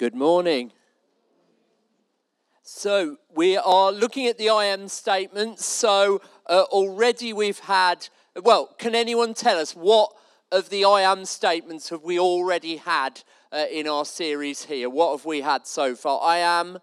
Good morning. So, we are looking at the I am statements. So, uh, already we've had, well, can anyone tell us what of the I am statements have we already had uh, in our series here? What have we had so far? I am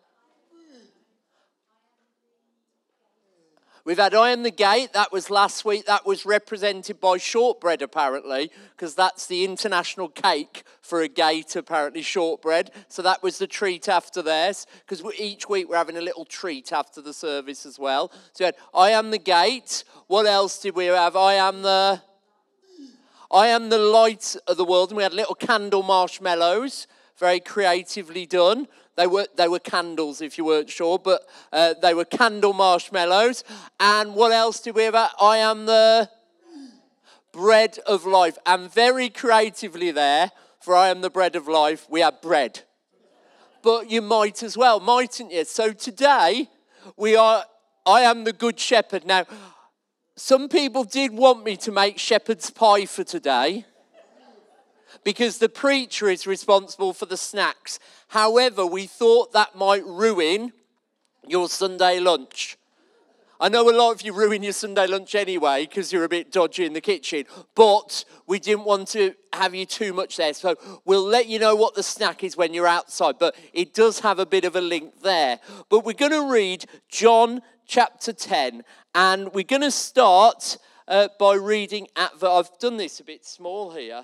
We've had I am the gate, that was last week. That was represented by shortbread, apparently, because that's the international cake for a gate, apparently, shortbread. So that was the treat after theirs, because each week we're having a little treat after the service as well. So we had I am the gate. What else did we have? I am the. I am the light of the world. And we had little candle marshmallows, very creatively done. They were, they were candles, if you weren't sure, but uh, they were candle marshmallows. And what else did we have? I am the bread of life. And very creatively there, for I am the bread of life, we have bread. But you might as well, mightn't you? So today, we are, I am the good shepherd. Now, some people did want me to make shepherd's pie for today because the preacher is responsible for the snacks. However, we thought that might ruin your Sunday lunch. I know a lot of you ruin your Sunday lunch anyway because you're a bit dodgy in the kitchen, but we didn't want to have you too much there. So we'll let you know what the snack is when you're outside, but it does have a bit of a link there. But we're going to read John chapter 10, and we're going to start uh, by reading at, I've done this a bit small here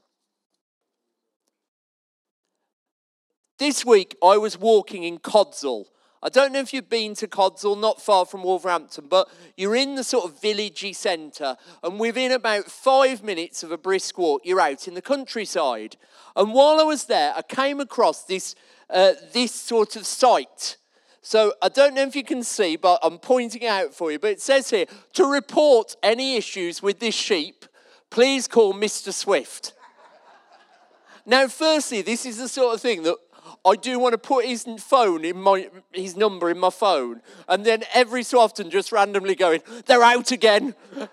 This week I was walking in Codsall. I don't know if you've been to Codsall, not far from Wolverhampton, but you're in the sort of villagey centre, and within about five minutes of a brisk walk, you're out in the countryside. And while I was there, I came across this, uh, this sort of site. So I don't know if you can see, but I'm pointing out for you. But it says here to report any issues with this sheep, please call Mr. Swift. Now, firstly, this is the sort of thing that I do want to put his phone in my his number in my phone, and then every so often just randomly going, they're out again.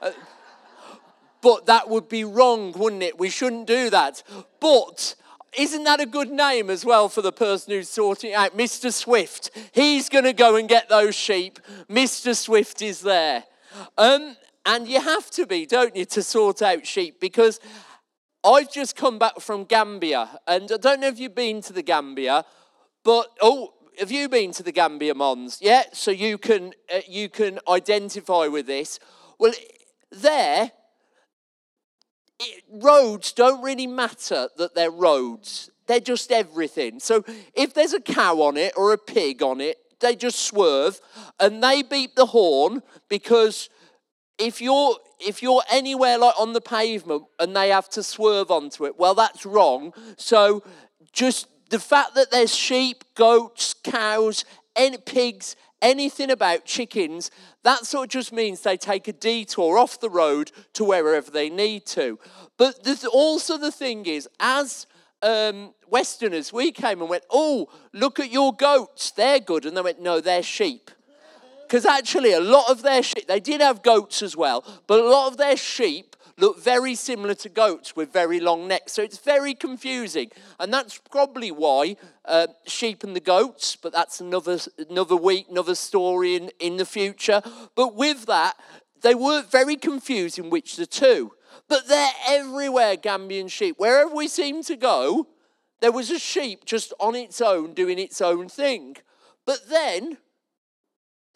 but that would be wrong, wouldn't it? We shouldn't do that. But isn't that a good name as well for the person who's sorting out? Mr. Swift. He's going to go and get those sheep. Mr. Swift is there. Um, and you have to be, don't you, to sort out sheep because I've just come back from Gambia, and I don't know if you've been to the Gambia, but oh, have you been to the Gambia Mons? Yeah, so you can uh, you can identify with this. Well, there, it, roads don't really matter that they're roads. They're just everything. So if there's a cow on it or a pig on it, they just swerve and they beep the horn because if you're if you're anywhere like on the pavement and they have to swerve onto it, well, that's wrong. So just the fact that there's sheep, goats, cows, pigs, anything about chickens, that sort of just means they take a detour off the road to wherever they need to. But there's also the thing is, as um, Westerners, we came and went, oh, look at your goats, they're good. And they went, no, they're sheep. Because actually a lot of their sheep, they did have goats as well, but a lot of their sheep look very similar to goats with very long necks. So it's very confusing. And that's probably why uh, sheep and the goats, but that's another, another week, another story in, in the future. But with that, they were very confused in which the two. But they're everywhere, Gambian sheep. Wherever we seem to go, there was a sheep just on its own doing its own thing. But then,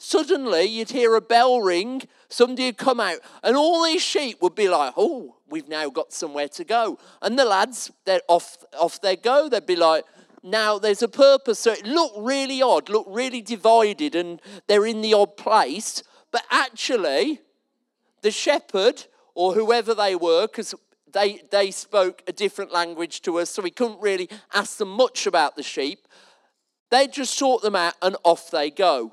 suddenly, you'd hear a bell ring, somebody would come out, and all these sheep would be like, oh, we've now got somewhere to go. And the lads, they're off, off they go. They'd be like, now there's a purpose. So it looked really odd, looked really divided, and they're in the odd place. But actually, the shepherd or whoever they were, because they, they spoke a different language to us, so we couldn't really ask them much about the sheep. They just sort them out and off they go.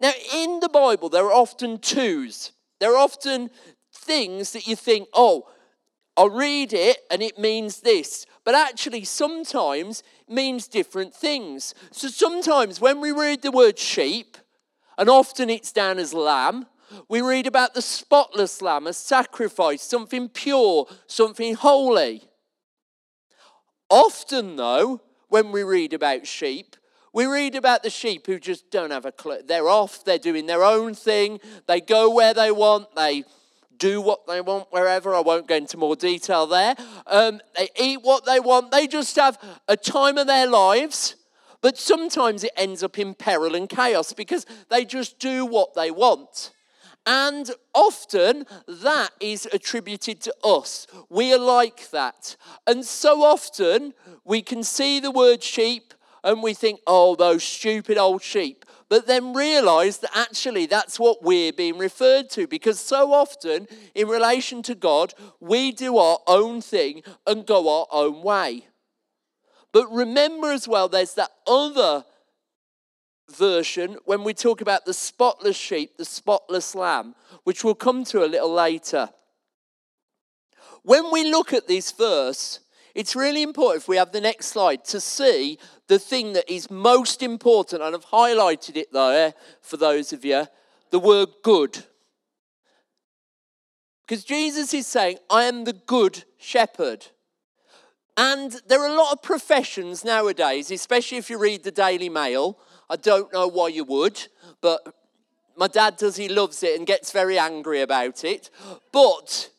Now, in the Bible, there are often twos. There are often things that you think, oh, I'll read it and it means this. But actually, sometimes means different things. So sometimes when we read the word sheep, and often it's down as lamb, we read about the spotless lamb, a sacrifice, something pure, something holy. Often, though, when we read about sheep, we read about the sheep who just don't have a clue. They're off, they're doing their own thing, they go where they want, they do what they want wherever. I won't go into more detail there. Um, they eat what they want, they just have a time of their lives. But sometimes it ends up in peril and chaos because they just do what they want. And often that is attributed to us. We are like that. And so often we can see the word sheep and we think, oh, those stupid old sheep. But then realize that actually that's what we're being referred to because so often in relation to God, we do our own thing and go our own way. But remember as well, there's that other version when we talk about the spotless sheep, the spotless lamb, which we'll come to a little later. When we look at this verse, it's really important if we have the next slide to see the thing that is most important, and I've highlighted it there for those of you the word good. Because Jesus is saying, I am the good shepherd. And there are a lot of professions nowadays, especially if you read the Daily Mail, I don't know why you would, but my dad does, he loves it and gets very angry about it. But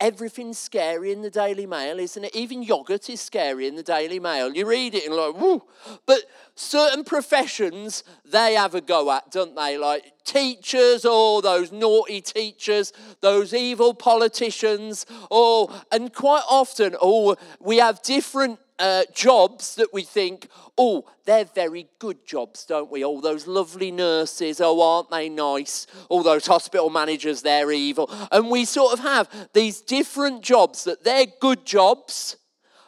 everything's scary in the Daily Mail, isn't it? Even yogurt is scary in the Daily Mail. You read it and like, woo. But certain professions they have a go at, don't they? Like teachers, or oh, those naughty teachers, those evil politicians, or oh, and quite often, oh, we have different uh, jobs that we think, oh, they're very good jobs, don't we? All those lovely nurses, oh, aren't they nice? All those hospital managers, they're evil. And we sort of have these different jobs that they're good jobs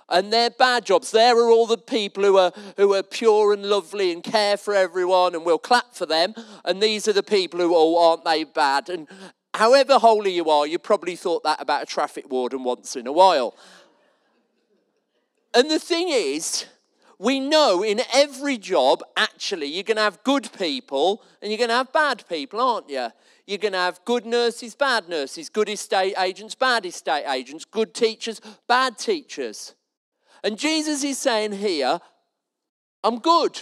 and they're bad jobs. There are all the people who are, who are pure and lovely and care for everyone, and we'll clap for them. And these are the people who, oh, aren't they bad? And however holy you are, you probably thought that about a traffic warden once in a while. And the thing is, we know in every job, actually, you're going to have good people and you're going to have bad people, aren't you? You're going to have good nurses, bad nurses, good estate agents, bad estate agents, good teachers, bad teachers. And Jesus is saying here, I'm good.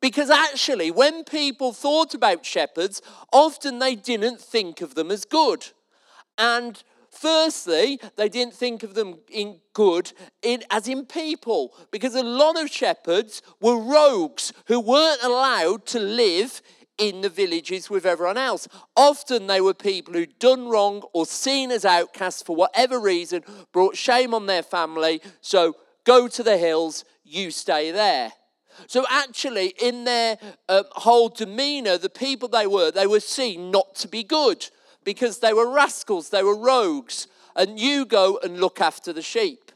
Because actually, when people thought about shepherds, often they didn't think of them as good. And Firstly, they didn't think of them in good in, as in people, because a lot of shepherds were rogues who weren't allowed to live in the villages with everyone else. Often they were people who'd done wrong or seen as outcasts for whatever reason, brought shame on their family. So go to the hills, you stay there. So, actually, in their um, whole demeanor, the people they were, they were seen not to be good because they were rascals, they were rogues, and you go and look after the sheep.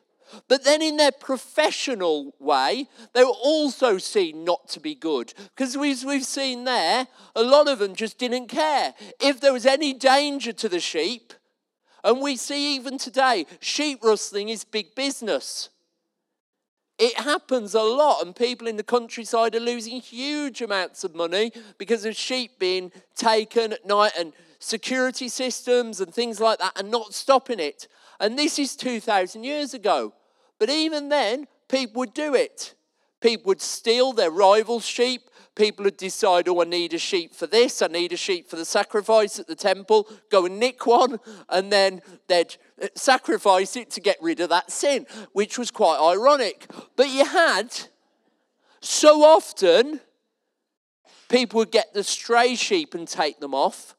But then, in their professional way, they were also seen not to be good. Because we've, we've seen there, a lot of them just didn't care. If there was any danger to the sheep, and we see even today, sheep rustling is big business. It happens a lot, and people in the countryside are losing huge amounts of money because of sheep being taken at night and security systems and things like that and not stopping it. And this is 2,000 years ago. But even then, people would do it. People would steal their rival's sheep. People would decide, oh, I need a sheep for this, I need a sheep for the sacrifice at the temple, go and nick one, and then they'd uh, sacrifice it to get rid of that sin, which was quite ironic. But you had so often people would get the stray sheep and take them off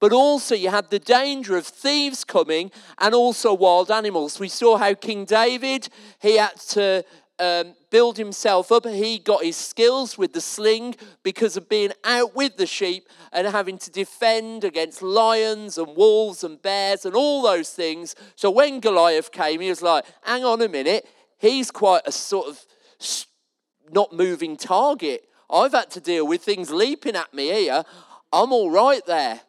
but also you had the danger of thieves coming and also wild animals. We saw how King David, he had to um, build himself up. He got his skills with the sling because of being out with the sheep and having to defend against lions and wolves and bears and all those things. So when Goliath came, he was like, hang on a minute, he's quite a sort of not moving target. I've had to deal with things leaping at me here. I'm all right there.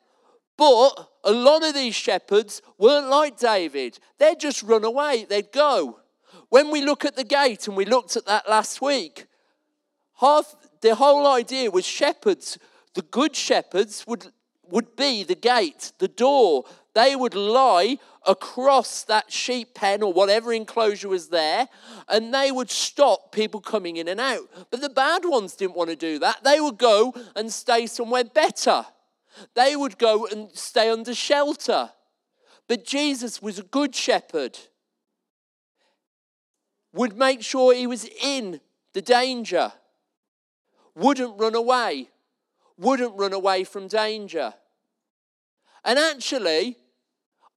But a lot of these shepherds weren't like David. They'd just run away, they'd go. When we look at the gate, and we looked at that last week, half the whole idea was shepherds, the good shepherds would, would be the gate, the door. They would lie across that sheep pen or whatever enclosure was there, and they would stop people coming in and out. But the bad ones didn't want to do that. They would go and stay somewhere better. They would go and stay under shelter. But Jesus was a good shepherd would make sure he was in the danger, wouldn't run away, wouldn't run away from danger. And actually,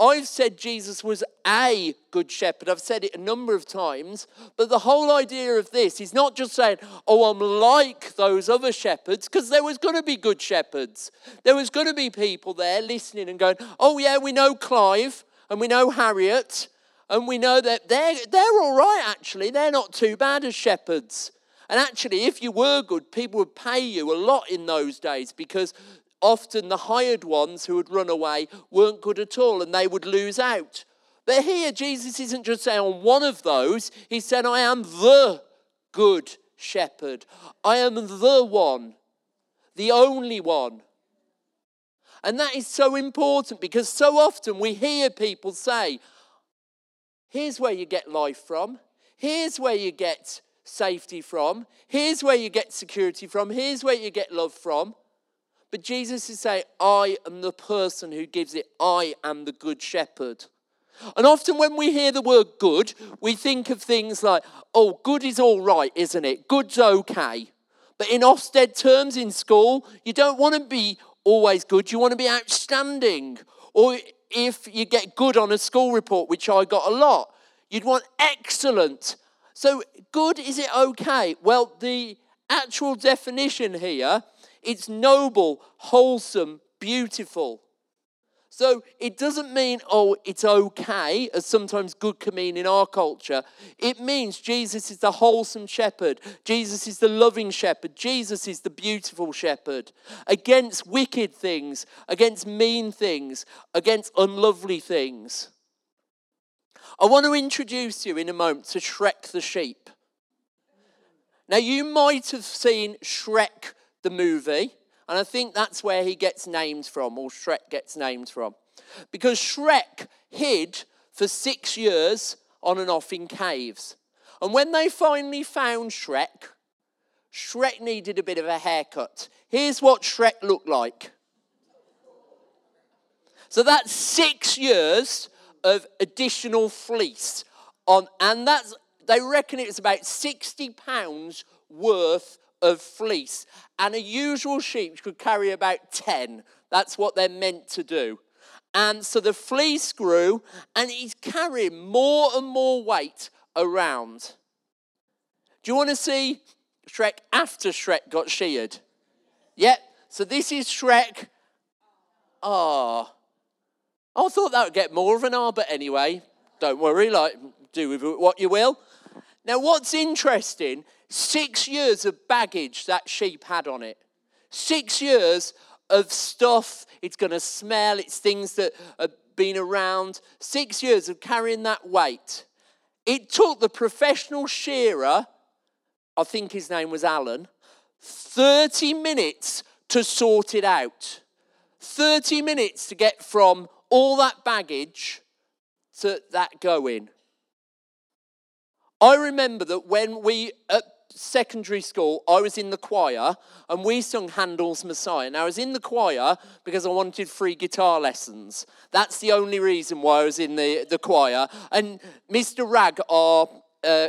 I've said Jesus was a good shepherd. I've said it a number of times. But the whole idea of this is not just saying, oh, I'm like those other shepherds, because there was going to be good shepherds. There was going to be people there listening and going, oh, yeah, we know Clive and we know Harriet and we know that they're, they're all right, actually. They're not too bad as shepherds. And actually, if you were good, people would pay you a lot in those days because often the hired ones who had run away weren't good at all and they would lose out. But here, Jesus isn't just saying on one of those, he said, I am the good shepherd. I am the one, the only one. And that is so important because so often we hear people say, Here's where you get life from. Here's where you get safety from. Here's where you get security from. Here's where you get love from. But Jesus is saying, I am the person who gives it. I am the good shepherd. And often when we hear the word good, we think of things like, oh, good is all right, isn't it? Good's okay. But in Ofsted terms in school, you don't want to be always good, you want to be outstanding. Or if you get good on a school report, which I got a lot. You'd want excellent. So, good, is it okay? Well, the actual definition here it's noble, wholesome, beautiful. So it doesn't mean, oh, it's okay, as sometimes good can mean in our culture. It means Jesus is the wholesome shepherd. Jesus is the loving shepherd. Jesus is the beautiful shepherd. Against wicked things, against mean things, against unlovely things. I want to introduce you in a moment to Shrek the sheep. Now, you might have seen Shrek the movie. And I think that's where he gets names from, or Shrek gets names from. Because Shrek hid for six years on and off in caves. And when they finally found Shrek, Shrek needed a bit of a haircut. Here's what Shrek looked like. So that's six years of additional fleece on, and that's they reckon it's about 60 pounds worth of fleece. And a usual sheep could carry about 10. That's what they're meant to do. And so the fleece grew, and he's carrying more and more weight around. Do you want to see Shrek after Shrek got sheared? Yep. So this is Shrek. Ah. Oh. I thought that would get more of an R, but anyway, don't worry, like, do with what you will. Now, what's interesting Six years of baggage that sheep had on it. Six years of stuff. It's going to smell. It's things that have been around. Six years of carrying that weight. It took the professional shearer, I think his name was Alan, 30 minutes to sort it out. 30 minutes to get from all that baggage to that going. I remember that when we, at secondary school, I was in the choir and we sung Handel's Messiah. Now, I was in the choir because I wanted free guitar lessons. That's the only reason why I was in the, the choir. And Mr. Rag, our uh,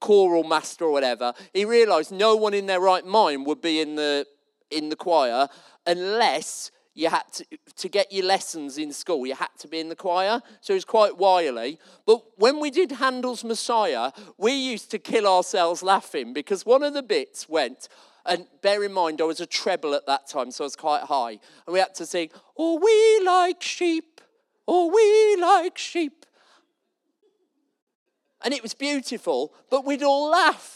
choral master or whatever, he realised no one in their right mind would be in the, in the choir unless you had to, to get your lessons in school, you had to be in the choir. So it was quite wily. But when we did Handel's Messiah, we used to kill ourselves laughing because one of the bits went, and bear in mind, I was a treble at that time, so I was quite high. And we had to sing, Oh, we like sheep, oh, we like sheep. And it was beautiful, but we'd all laugh.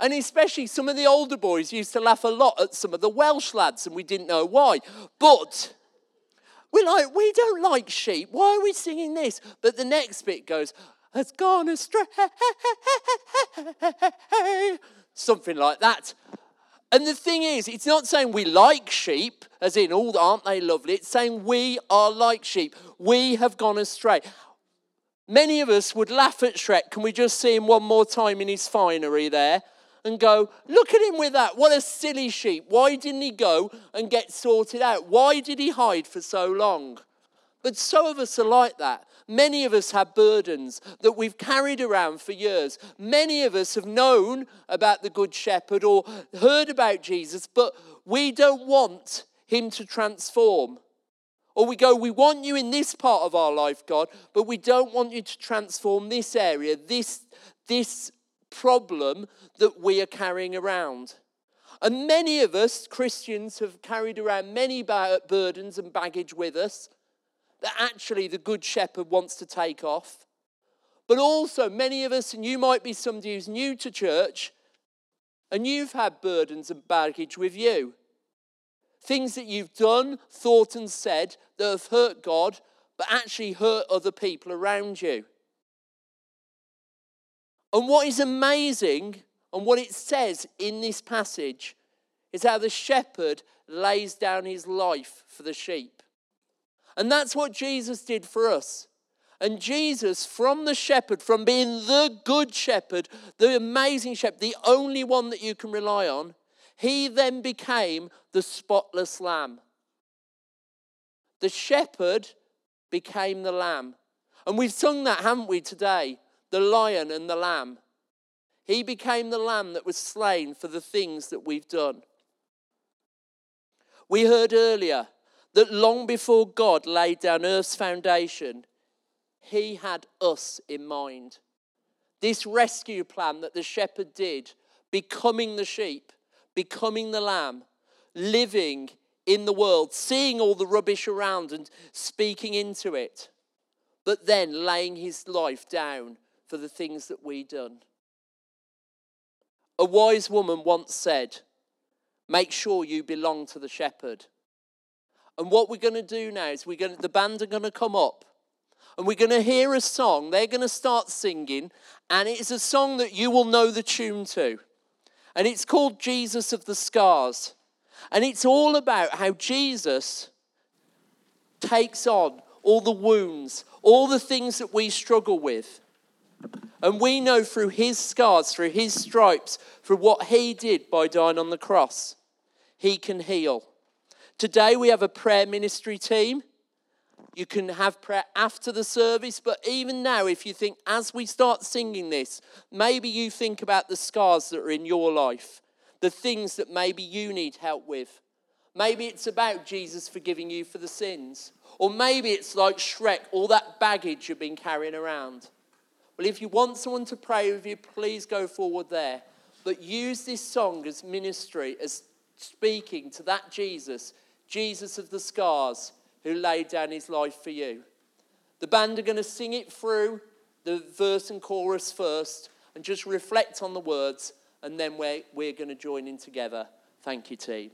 And especially some of the older boys used to laugh a lot at some of the Welsh lads, and we didn't know why. But we're like, we don't like sheep. Why are we singing this? But the next bit goes, has gone astray. Something like that. And the thing is, it's not saying we like sheep, as in, oh, aren't they lovely? It's saying we are like sheep. We have gone astray. Many of us would laugh at Shrek. Can we just see him one more time in his finery there? And go, Look at him with that. What a silly sheep. Why didn't he go and get sorted out? Why did he hide for so long? But some of us are like that. Many of us have burdens that we've carried around for years. Many of us have known about the Good Shepherd or heard about Jesus, but we don't want him to transform. Or we go, we want you in this part of our life, God, but we don't want you to transform this area, this, this problem that we are carrying around. And many of us, Christians, have carried around many burdens and baggage with us that actually the Good Shepherd wants to take off. But also, many of us, and you might be somebody who's new to church, and you've had burdens and baggage with you. Things that you've done, thought, and said that have hurt God, but actually hurt other people around you. And what is amazing and what it says in this passage is how the shepherd lays down his life for the sheep. And that's what Jesus did for us. And Jesus, from the shepherd, from being the good shepherd, the amazing shepherd, the only one that you can rely on, he then became the spotless lamb. The shepherd became the lamb. And we've sung that, haven't we, today? The lion and the lamb. He became the lamb that was slain for the things that we've done. We heard earlier that long before God laid down earth's foundation, he had us in mind. This rescue plan that the shepherd did, becoming the sheep, becoming the lamb, living in the world, seeing all the rubbish around and speaking into it, but then laying his life down for the things that we done. A wise woman once said, Make sure you belong to the shepherd. And what we're going to do now is we're going to, the band are going to come up and we're going to hear a song. They're going to start singing, and it's a song that you will know the tune to. And it's called Jesus of the Scars. And it's all about how Jesus takes on all the wounds, all the things that we struggle with. And we know through his scars, through his stripes, through what he did by dying on the cross, he can heal. Today we have a prayer ministry team. You can have prayer after the service, but even now, if you think, as we start singing this, maybe you think about the scars that are in your life, the things that maybe you need help with. Maybe it's about Jesus forgiving you for the sins. Or maybe it's like Shrek, all that baggage you've been carrying around. Well, if you want someone to pray with you, please go forward there. But use this song as ministry, as speaking to that Jesus, Jesus of the scars, who laid down his life for you. The band are going to sing it through, the verse and chorus first, and just reflect on the words, and then we're, we're going to join in together. Thank you, team.